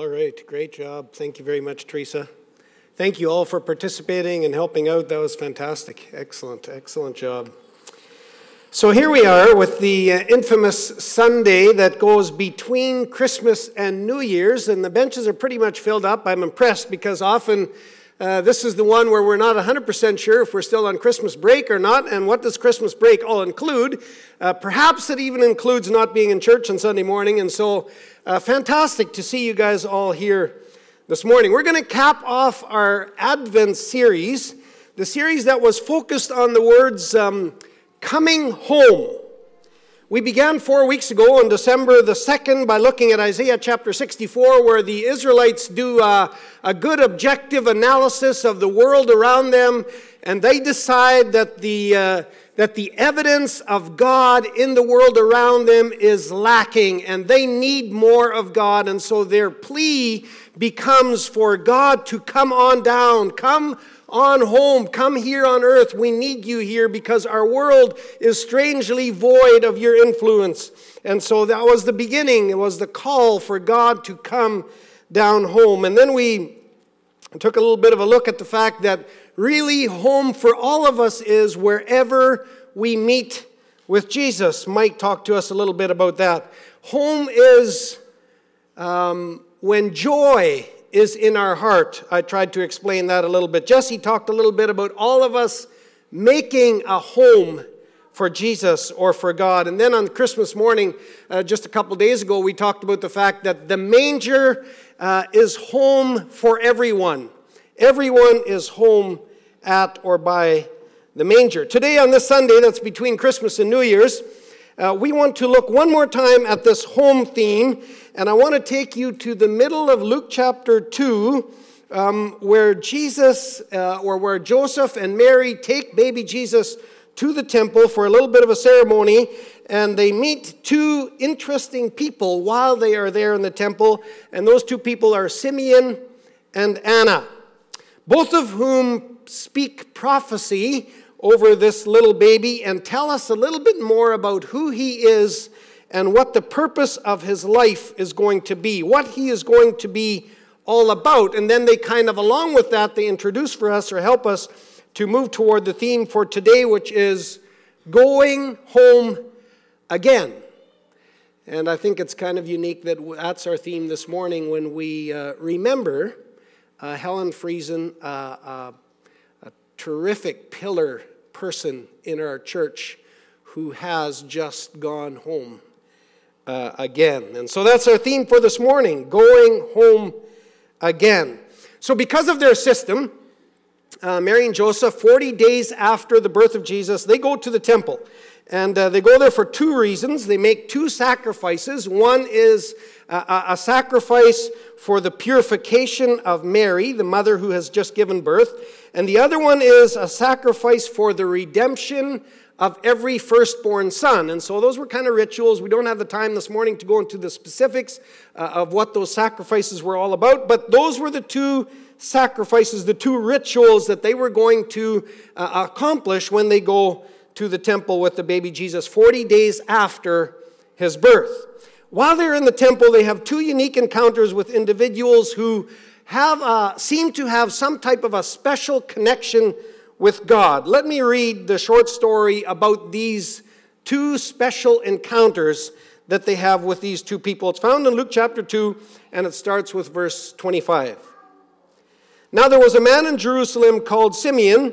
All right, great job. Thank you very much, Teresa. Thank you all for participating and helping out. That was fantastic. Excellent, excellent job. So here we are with the uh, infamous Sunday that goes between Christmas and New Year's, and the benches are pretty much filled up. I'm impressed because often uh, this is the one where we're not 100% sure if we're still on Christmas break or not, and what does Christmas break all include? Uh, perhaps it even includes not being in church on Sunday morning, and so uh, fantastic to see you guys all here this morning. We're going to cap off our Advent series, the series that was focused on the words. Um, coming home. We began four weeks ago on December the 2nd by looking at Isaiah chapter 64, where the Israelites do a, a, good objective analysis of the world around them, and they decide that the, uh, that the evidence of God in the world around them is lacking, and they need more of God, and so their plea becomes for God to come on down, come on home. Come here on earth. We need you here because our world is strangely void of your influence. And so that was the beginning. It was the call for God to come down home. And then we took a little bit of a look at the fact that really home for all of us is wherever we meet with Jesus. Mike talked to us a little bit about that. Home is um, when joy is in our heart. I tried to explain that a little bit. Jesse talked a little bit about all of us making a home for Jesus or for God. And then on Christmas morning, uh, just a couple days ago, we talked about the fact that the manger uh, is home for everyone. Everyone is home at or by the manger. Today, on this Sunday that's between Christmas and New Year's, uh, we want to look one more time at this home theme and I want to take you to the middle of Luke chapter 2, um, where Jesus, uh, or where Joseph and Mary take baby Jesus to the temple for a little bit of a ceremony, and they meet two interesting people while they are there in the temple, and those two people are Simeon and Anna, both of whom speak prophecy over this little baby and tell us a little bit more about who he is and what the purpose of his life is going to be, what he is going to be all about. And then they kind of, along with that, they introduce for us or help us to move toward the theme for today, which is going home again. And I think it's kind of unique that that's our theme this morning when we uh, remember uh, Helen Friesen, uh, uh terrific pillar person in our church who has just gone home uh, again. And so that's our theme for this morning going home again. So, because of their system, uh, Mary and Joseph, 40 days after the birth of Jesus, they go to the temple. And uh, they go there for two reasons. They make two sacrifices. One is a, a sacrifice for the purification of Mary, the mother who has just given birth. And the other one is a sacrifice for the redemption of every firstborn son. And so those were kind of rituals. We don't have the time this morning to go into the specifics uh, of what those sacrifices were all about, but those were the two sacrifices, the two rituals that they were going to uh, accomplish when they go to the temple with the baby Jesus 40 days after his birth. While they're in the temple, they have two unique encounters with individuals who have uh, seem to have some type of a special connection with God. Let me read the short story about these two special encounters that they have with these two people. It's found in Luke chapter 2, and it starts with verse 25. Now there was a man in Jerusalem called Simeon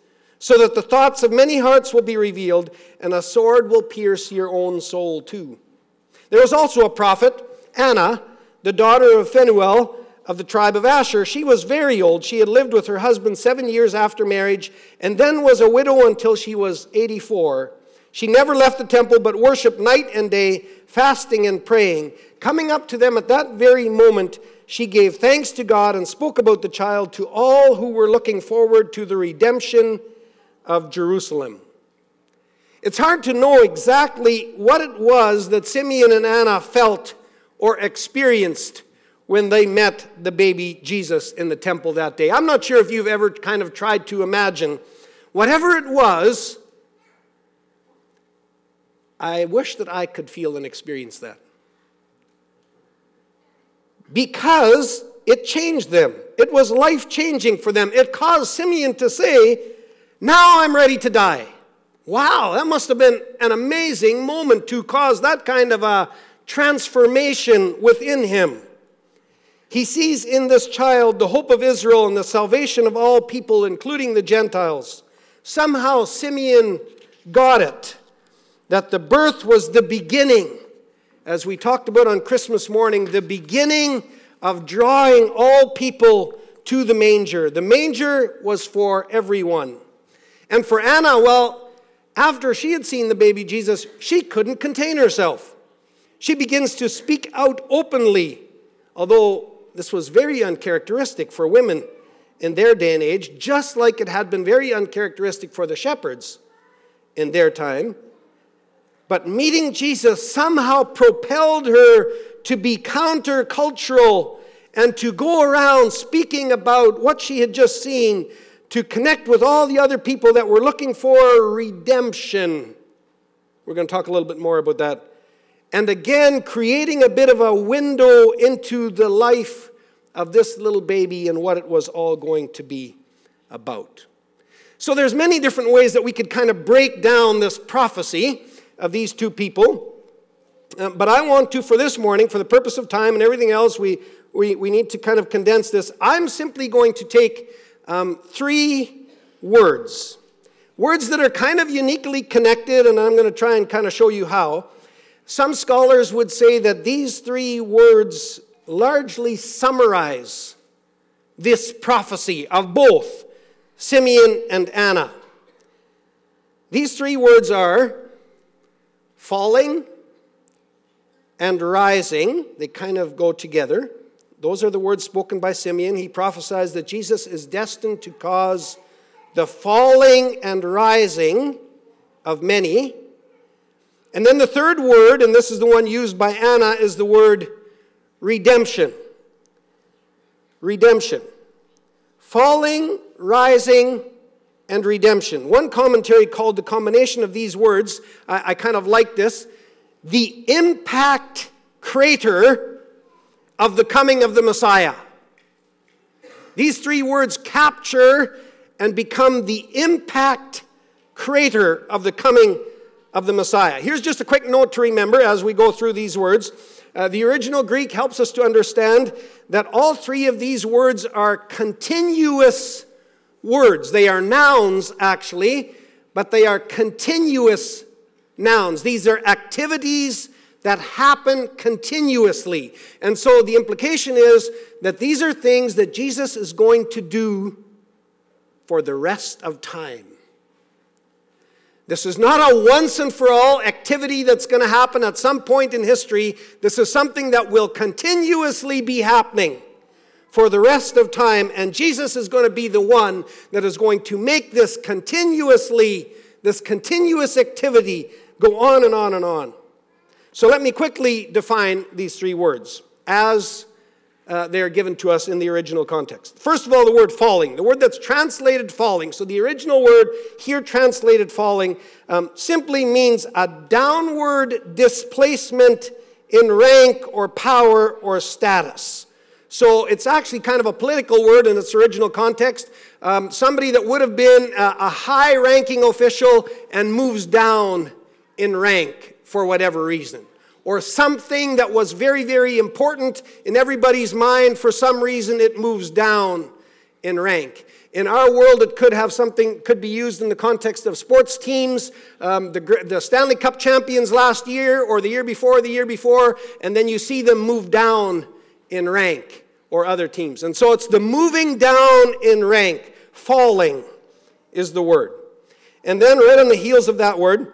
so that the thoughts of many hearts will be revealed, and a sword will pierce your own soul too. There was also a prophet, Anna, the daughter of Phanuel of the tribe of Asher. She was very old. She had lived with her husband seven years after marriage, and then was a widow until she was 84. She never left the temple, but worshiped night and day, fasting and praying. Coming up to them at that very moment, she gave thanks to God and spoke about the child to all who were looking forward to the redemption of Jerusalem. It's hard to know exactly what it was that Simeon and Anna felt or experienced when they met the baby Jesus in the temple that day. I'm not sure if you've ever kind of tried to imagine. Whatever it was, I wish that I could feel and experience that. Because it changed them. It was life changing for them. It caused Simeon to say, Now I'm ready to die. Wow, that must have been an amazing moment to cause that kind of a transformation within him. He sees in this child the hope of Israel and the salvation of all people, including the Gentiles. Somehow Simeon got it that the birth was the beginning, as we talked about on Christmas morning, the beginning of drawing all people to the manger. The manger was for everyone. And for Anna, well, after she had seen the baby Jesus, she couldn't contain herself. She begins to speak out openly, although this was very uncharacteristic for women in their day and age, just like it had been very uncharacteristic for the shepherds in their time. But meeting Jesus somehow propelled her to be countercultural and to go around speaking about what she had just seen, to connect with all the other people that were looking for redemption. We're going to talk a little bit more about that. And again, creating a bit of a window into the life of this little baby and what it was all going to be about. So there's many different ways that we could kind of break down this prophecy of these two people. Uh, but I want to, for this morning, for the purpose of time and everything else, we, we, we need to kind of condense this. I'm simply going to take um, three words, words that are kind of uniquely connected, and I'm going to try and kind of show you how. Some scholars would say that these three words largely summarize this prophecy of both Simeon and Anna. These three words are falling and rising, they kind of go together. Those are the words spoken by Simeon. He prophesies that Jesus is destined to cause the falling and rising of many. And then the third word, and this is the one used by Anna, is the word redemption. Redemption. Falling, rising, and redemption. One commentary called the combination of these words, I, I kind of like this, the impact crater of the coming of the Messiah. These three words capture and become the impact crater of the coming of the Messiah. Here's just a quick note to remember as we go through these words. Uh, the original Greek helps us to understand that all three of these words are continuous words. They are nouns, actually, but they are continuous nouns. These are activities that happen continuously. And so the implication is that these are things that Jesus is going to do for the rest of time. This is not a once and for all activity that's going to happen at some point in history. This is something that will continuously be happening for the rest of time. And Jesus is going to be the one that is going to make this continuously, this continuous activity go on and on and on. So let me quickly define these three words as uh, they are given to us in the original context. First of all, the word falling, the word that's translated falling. So the original word here translated falling um, simply means a downward displacement in rank or power or status. So it's actually kind of a political word in its original context. Um, somebody that would have been a, a high ranking official and moves down in rank for whatever reason. or something that was very, very important in everybody's mind, for some reason it moves down in rank. In our world, it could have something, could be used in the context of sports teams, um, the, the Stanley Cup champions last year, or the year before, the year before, and then you see them move down in rank, or other teams. And so it's the moving down in rank, falling is the word. And then, right on the heels of that word,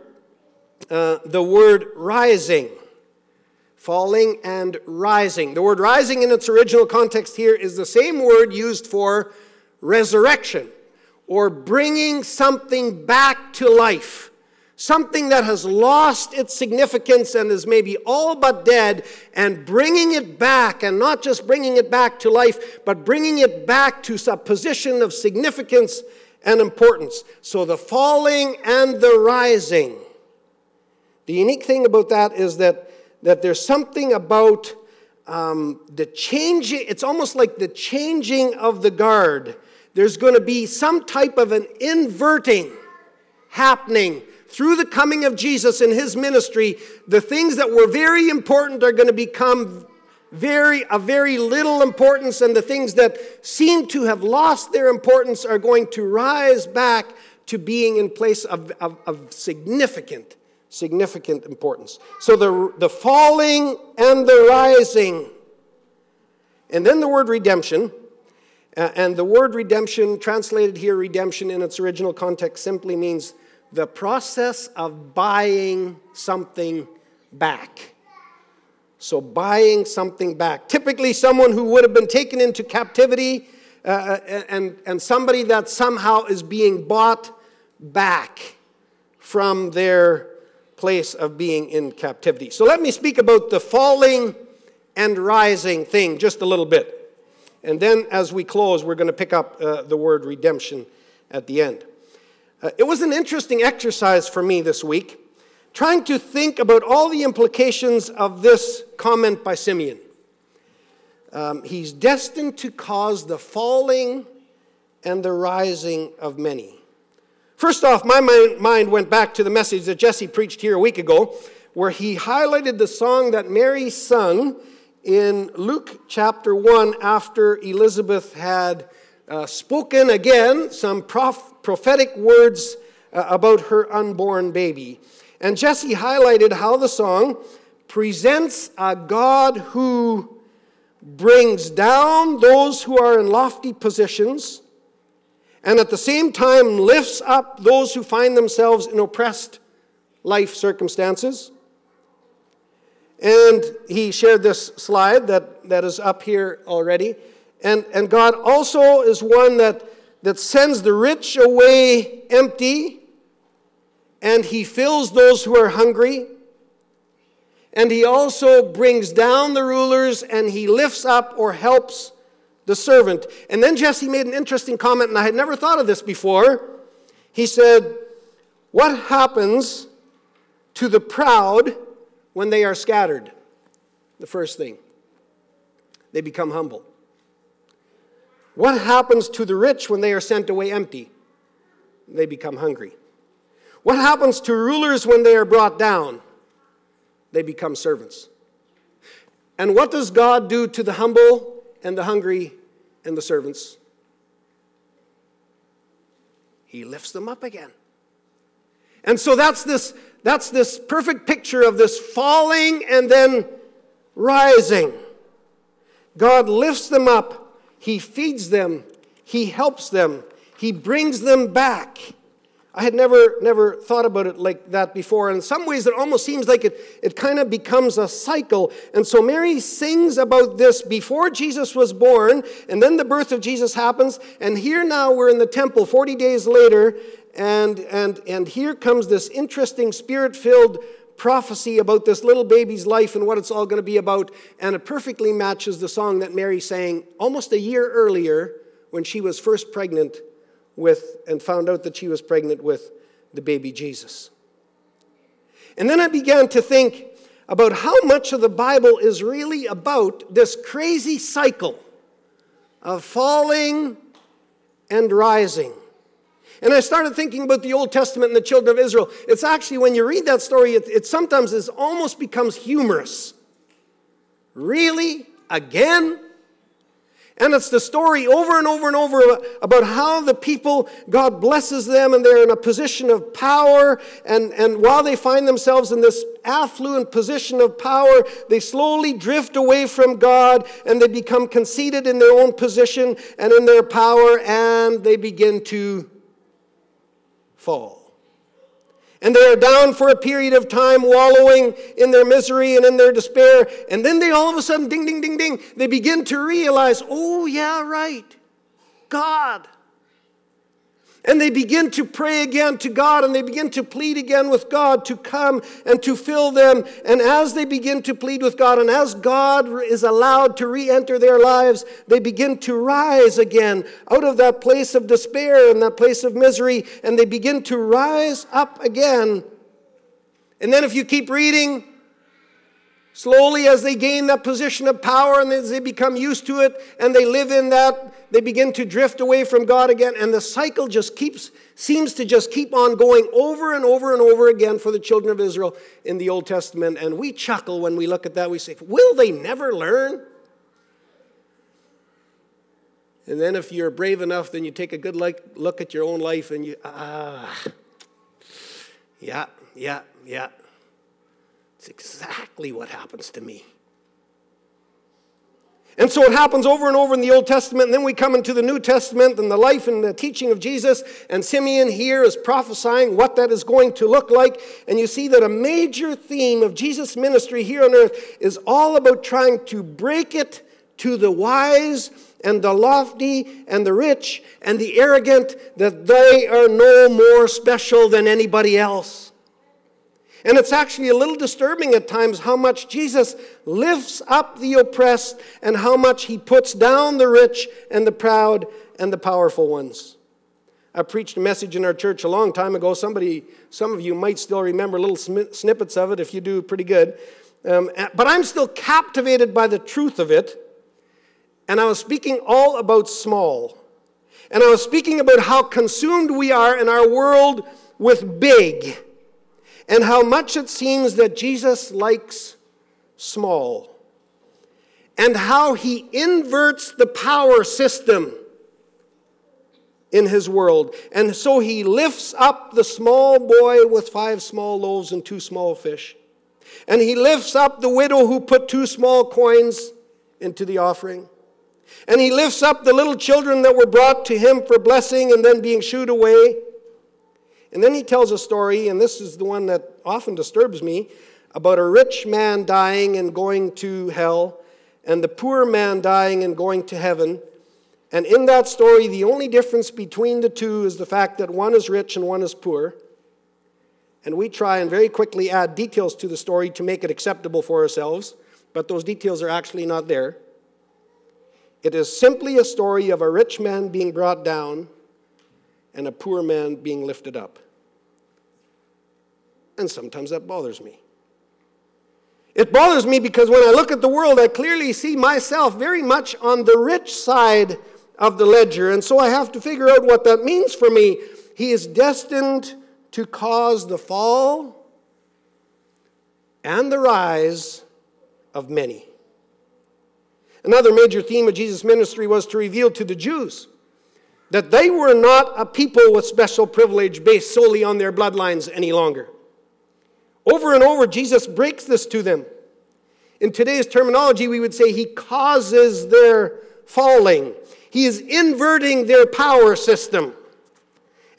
uh, the word rising. Falling and rising. The word rising in its original context here is the same word used for resurrection or bringing something back to life. Something that has lost its significance and is maybe all but dead, and bringing it back, and not just bringing it back to life, but bringing it back to a position of significance and importance. So the falling and the rising. The unique thing about that is that, that there's something about um, the changing, it's almost like the changing of the guard there's going to be some type of an inverting happening through the coming of Jesus and his ministry. The things that were very important are going to become very a very little importance and the things that seem to have lost their importance are going to rise back to being in place of, of, of significant significant importance so the, the falling and the rising and then the word redemption and the word redemption, translated here, redemption in its original context, simply means the process of buying something back. So, buying something back. Typically, someone who would have been taken into captivity uh, uh and, and somebody that somehow is being bought back from their place of being in captivity. So, let me speak about the falling and rising thing just a little bit. And then as we close, we're going to pick up uh, the word redemption at the end. Uh, it was an interesting exercise for me this week, trying to think about all the implications of this comment by Simeon. Um, he's destined to cause the falling and the rising of many. First off, my mind went back to the message that Jesse preached here a week ago, where he highlighted the song that Mary sung in Luke chapter 1 after Elizabeth had uh, spoken again some prof- prophetic words uh, about her unborn baby. And Jesse highlighted how the song presents a God who brings down those who are in lofty positions and at the same time lifts up those who find themselves in oppressed life circumstances. And he shared this slide that, that is up here already. And, and God also is one that, that sends the rich away empty, and he fills those who are hungry. And he also brings down the rulers, and he lifts up or helps the servant. And then Jesse made an interesting comment, and I had never thought of this before. He said, What happens to the proud? when they are scattered, the first thing, they become humble. What happens to the rich when they are sent away empty? They become hungry. What happens to rulers when they are brought down? They become servants. And what does God do to the humble and the hungry and the servants? He lifts them up again. And so that's this that's this perfect picture of this falling and then rising. God lifts them up, He feeds them, He helps them, He brings them back. I had never, never thought about it like that before. And in some ways, it almost seems like it, it kind of becomes a cycle. And so Mary sings about this before Jesus was born, and then the birth of Jesus happens. And here now we're in the temple 40 days later, and, and, and here comes this interesting spirit filled prophecy about this little baby's life and what it's all going to be about. And it perfectly matches the song that Mary sang almost a year earlier when she was first pregnant with and found out that she was pregnant with the baby Jesus. And then I began to think about how much of the Bible is really about this crazy cycle of falling and rising. And I started thinking about the Old Testament and the children of Israel. It's actually, when you read that story, it, it sometimes is almost becomes humorous. Really? Again? And it's the story over and over and over about how the people, God blesses them and they're in a position of power. And, and while they find themselves in this affluent position of power, they slowly drift away from God and they become conceited in their own position and in their power and they begin to fall. And they are down for a period of time, wallowing in their misery and in their despair. And then they all of a sudden, ding, ding, ding, ding, they begin to realize, oh, yeah, right. God. And they begin to pray again to God and they begin to plead again with God to come and to fill them. And as they begin to plead with God and as God is allowed to re enter their lives, they begin to rise again out of that place of despair and that place of misery and they begin to rise up again. And then if you keep reading, Slowly, as they gain that position of power and as they become used to it and they live in that, they begin to drift away from God again. And the cycle just keeps, seems to just keep on going over and over and over again for the children of Israel in the Old Testament. And we chuckle when we look at that. We say, Will they never learn? And then, if you're brave enough, then you take a good look at your own life and you, ah, yeah, yeah, yeah. Exactly what happens to me. And so it happens over and over in the Old Testament, and then we come into the New Testament and the life and the teaching of Jesus, and Simeon here is prophesying what that is going to look like. And you see that a major theme of Jesus' ministry here on earth is all about trying to break it to the wise and the lofty and the rich and the arrogant that they are no more special than anybody else. And it's actually a little disturbing at times how much Jesus lifts up the oppressed and how much he puts down the rich and the proud and the powerful ones. I preached a message in our church a long time ago. Somebody, some of you might still remember little snippets of it if you do pretty good. Um, but I'm still captivated by the truth of it. And I was speaking all about small. And I was speaking about how consumed we are in our world with big and how much it seems that Jesus likes small, and how he inverts the power system in his world. And so he lifts up the small boy with five small loaves and two small fish. And he lifts up the widow who put two small coins into the offering. And he lifts up the little children that were brought to him for blessing and then being shooed away. And then he tells a story, and this is the one that often disturbs me, about a rich man dying and going to hell, and the poor man dying and going to heaven. And in that story, the only difference between the two is the fact that one is rich and one is poor. And we try and very quickly add details to the story to make it acceptable for ourselves, but those details are actually not there. It is simply a story of a rich man being brought down and a poor man being lifted up. And sometimes that bothers me. It bothers me because when I look at the world, I clearly see myself very much on the rich side of the ledger. And so I have to figure out what that means for me. He is destined to cause the fall and the rise of many. Another major theme of Jesus' ministry was to reveal to the Jews that they were not a people with special privilege based solely on their bloodlines any longer. Over and over, Jesus breaks this to them. In today's terminology, we would say he causes their falling. He is inverting their power system.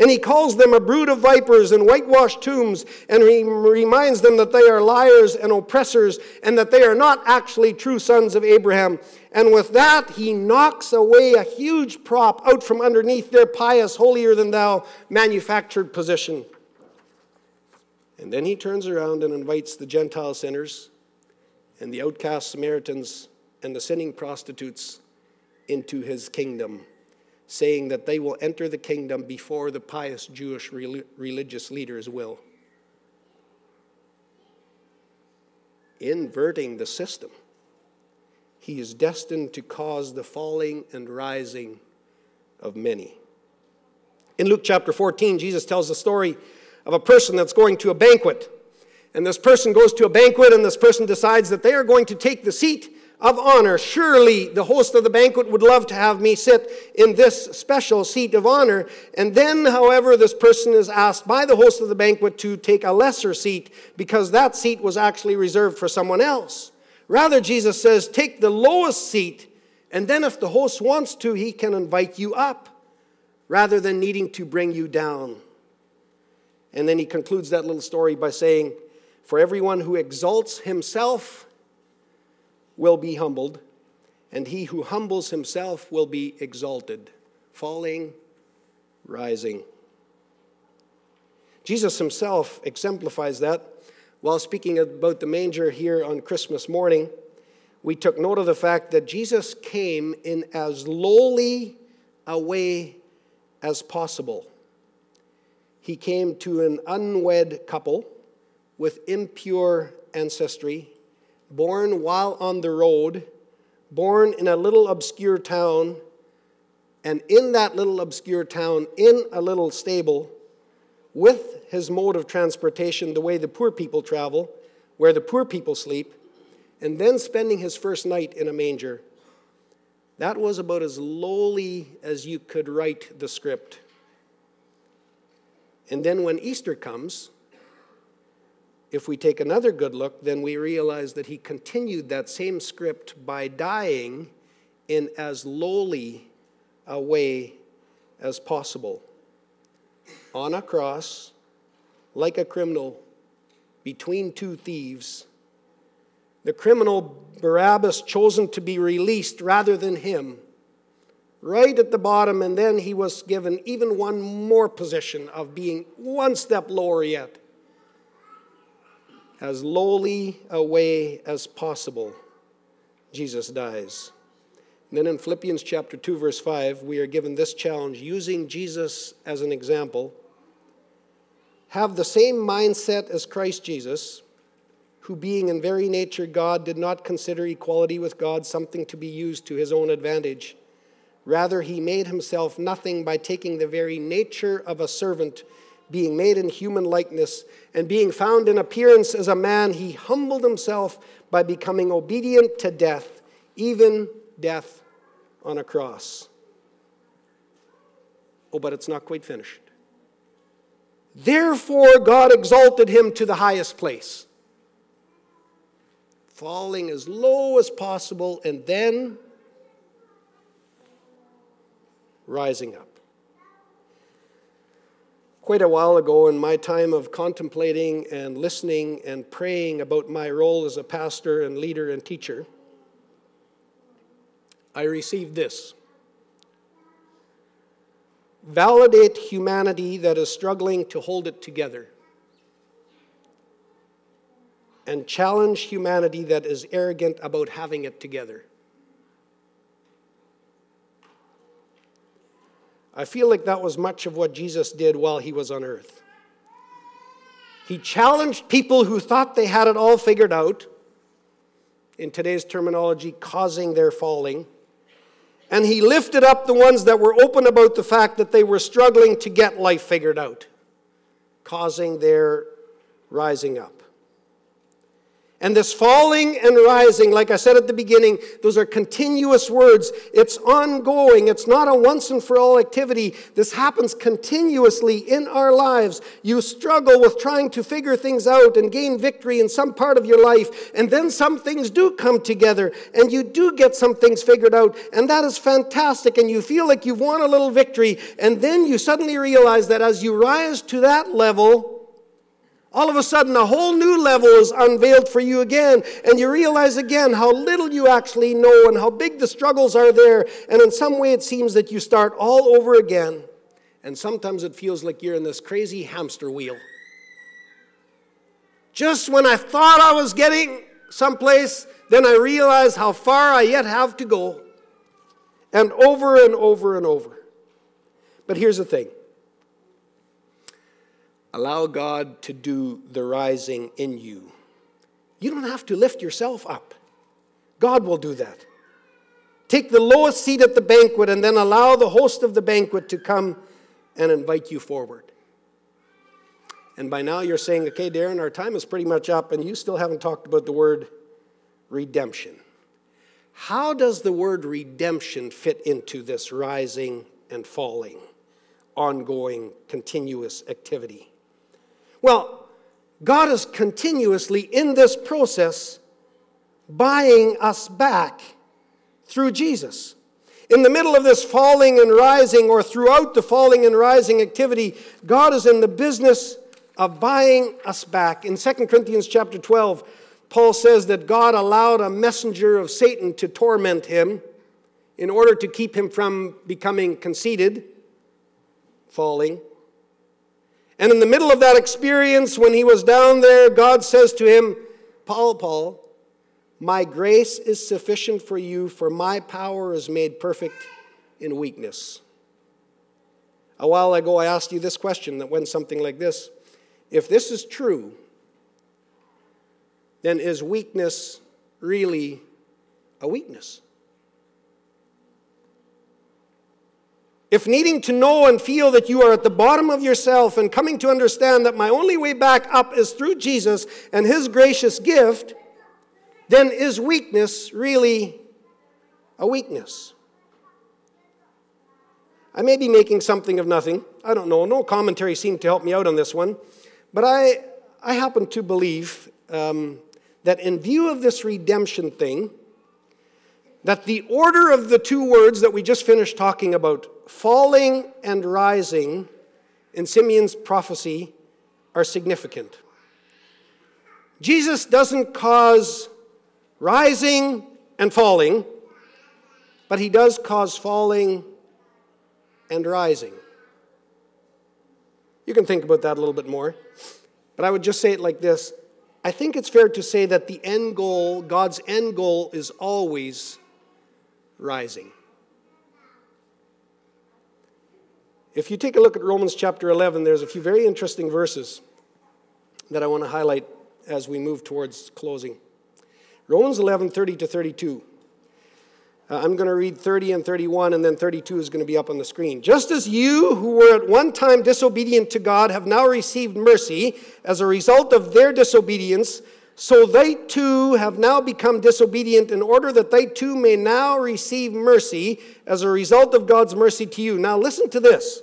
And he calls them a brood of vipers and whitewashed tombs, and he reminds them that they are liars and oppressors, and that they are not actually true sons of Abraham. And with that, he knocks away a huge prop out from underneath their pious, holier than thou manufactured position. And then he turns around and invites the Gentile sinners and the outcast Samaritans and the sinning prostitutes into his kingdom saying that they will enter the kingdom before the pious Jewish religious leaders will. Inverting the system, he is destined to cause the falling and rising of many. In Luke chapter 14, Jesus tells the story of a person that's going to a banquet. And this person goes to a banquet, and this person decides that they are going to take the seat of honor. Surely the host of the banquet would love to have me sit in this special seat of honor. And then, however, this person is asked by the host of the banquet to take a lesser seat because that seat was actually reserved for someone else. Rather, Jesus says, take the lowest seat, and then if the host wants to, he can invite you up rather than needing to bring you down. And then he concludes that little story by saying, For everyone who exalts himself, will be humbled, and he who humbles himself will be exalted, falling, rising. Jesus himself exemplifies that while speaking about the manger here on Christmas morning. We took note of the fact that Jesus came in as lowly a way as possible. He came to an unwed couple with impure ancestry born while on the road, born in a little obscure town, and in that little obscure town, in a little stable, with his mode of transportation, the way the poor people travel, where the poor people sleep, and then spending his first night in a manger. That was about as lowly as you could write the script. And then when Easter comes, if we take another good look, then we realize that he continued that same script by dying in as lowly a way as possible. On a cross, like a criminal, between two thieves, the criminal Barabbas chosen to be released rather than him. Right at the bottom, and then he was given even one more position of being one step lower yet as lowly a way as possible, Jesus dies. And then in Philippians chapter 2 verse 5, we are given this challenge using Jesus as an example. Have the same mindset as Christ Jesus, who being in very nature God did not consider equality with God something to be used to his own advantage. Rather, he made himself nothing by taking the very nature of a servant being made in human likeness, and being found in appearance as a man, he humbled himself by becoming obedient to death, even death on a cross. Oh, but it's not quite finished. Therefore, God exalted him to the highest place, falling as low as possible and then rising up quite a while ago in my time of contemplating and listening and praying about my role as a pastor and leader and teacher, I received this validate humanity that is struggling to hold it together, and challenge humanity that is arrogant about having it together. I feel like that was much of what Jesus did while he was on earth. He challenged people who thought they had it all figured out, in today's terminology, causing their falling. And he lifted up the ones that were open about the fact that they were struggling to get life figured out, causing their rising up. And this falling and rising, like I said at the beginning, those are continuous words. It's ongoing. It's not a once and for all activity. This happens continuously in our lives. You struggle with trying to figure things out and gain victory in some part of your life, and then some things do come together, and you do get some things figured out, and that is fantastic, and you feel like you've won a little victory, and then you suddenly realize that as you rise to that level, all of a sudden, a whole new level is unveiled for you again, and you realize again how little you actually know and how big the struggles are there. And in some way, it seems that you start all over again. And sometimes it feels like you're in this crazy hamster wheel. Just when I thought I was getting someplace, then I realize how far I yet have to go. And over and over and over. But here's the thing Allow God to do the rising in you. You don't have to lift yourself up, God will do that. Take the lowest seat at the banquet and then allow the host of the banquet to come and invite you forward. And by now you're saying, okay, Darren, our time is pretty much up, and you still haven't talked about the word redemption. How does the word redemption fit into this rising and falling, ongoing, continuous activity? Well, God is continuously in this process buying us back through Jesus. In the middle of this falling and rising, or throughout the falling and rising activity, God is in the business of buying us back. In 2 Corinthians chapter 12, Paul says that God allowed a messenger of Satan to torment him in order to keep him from becoming conceited, falling. And in the middle of that experience, when he was down there, God says to him, Paul, Paul, my grace is sufficient for you, for my power is made perfect in weakness. A while ago, I asked you this question that went something like this If this is true, then is weakness really a weakness? If needing to know and feel that you are at the bottom of yourself and coming to understand that my only way back up is through Jesus and his gracious gift, then is weakness really a weakness? I may be making something of nothing. I don't know. No commentary seemed to help me out on this one. But I, I happen to believe um, that in view of this redemption thing, that the order of the two words that we just finished talking about, falling and rising, in Simeon's prophecy, are significant. Jesus doesn't cause rising and falling, but he does cause falling and rising. You can think about that a little bit more, but I would just say it like this I think it's fair to say that the end goal, God's end goal, is always rising. If you take a look at Romans chapter 11, there's a few very interesting verses that I want to highlight as we move towards closing. Romans 11, 30 to 32. Uh, I'm going to read 30 and 31, and then 32 is going to be up on the screen. Just as you, who were at one time disobedient to God, have now received mercy as a result of their disobedience, so they too have now become disobedient in order that they too may now receive mercy as a result of God's mercy to you. Now, listen to this.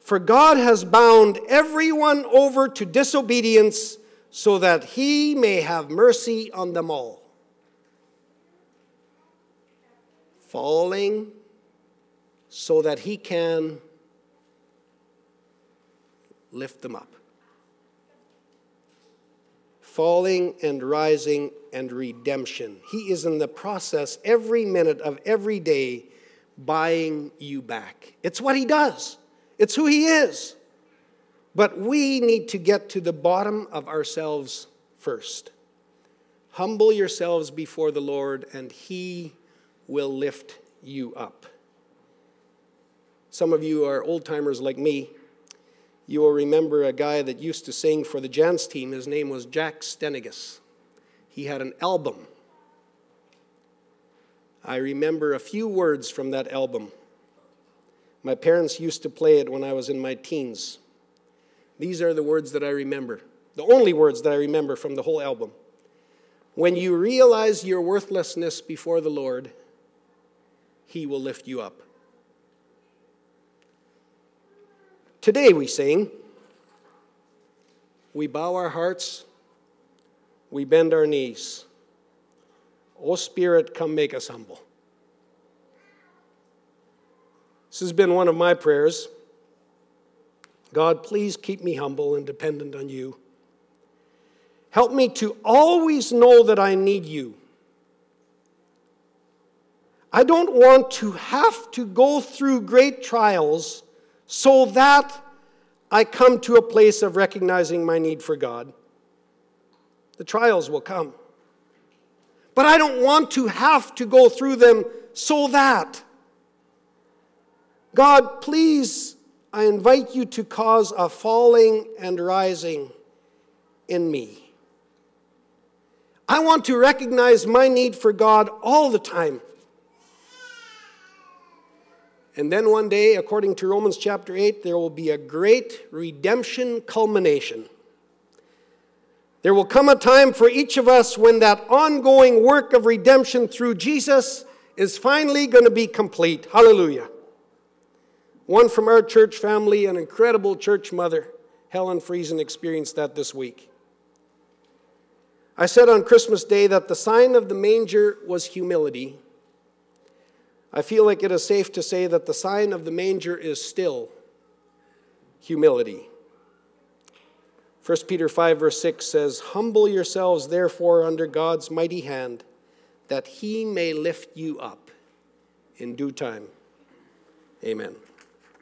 For God has bound everyone over to disobedience so that he may have mercy on them all. Falling so that he can lift them up. Falling and rising and redemption. He is in the process every minute of every day buying you back. It's what he does, it's who he is. But we need to get to the bottom of ourselves first. Humble yourselves before the Lord, and He will lift you up. Some of you are old timers like me. You will remember a guy that used to sing for the Janz team. His name was Jack Stenekes. He had an album. I remember a few words from that album. My parents used to play it when I was in my teens. These are the words that I remember, the only words that I remember from the whole album. When you realize your worthlessness before the Lord, He will lift you up. Today we sing, we bow our hearts, we bend our knees. O Spirit, come make us humble. This has been one of my prayers. God, please keep me humble and dependent on you. Help me to always know that I need you. I don't want to have to go through great trials so that I come to a place of recognizing my need for God. The trials will come. But I don't want to have to go through them so that. God, please I invite you to cause a falling and rising in me. I want to recognize my need for God all the time. And then one day, according to Romans chapter 8, there will be a great redemption culmination. There will come a time for each of us when that ongoing work of redemption through Jesus is finally going to be complete. Hallelujah. One from our church family, an incredible church mother, Helen Friesen, experienced that this week. I said on Christmas Day that the sign of the manger was humility. I feel like it is safe to say that the sign of the manger is still humility. 1 Peter 5, verse 6 says, Humble yourselves, therefore, under God's mighty hand, that he may lift you up in due time. Amen.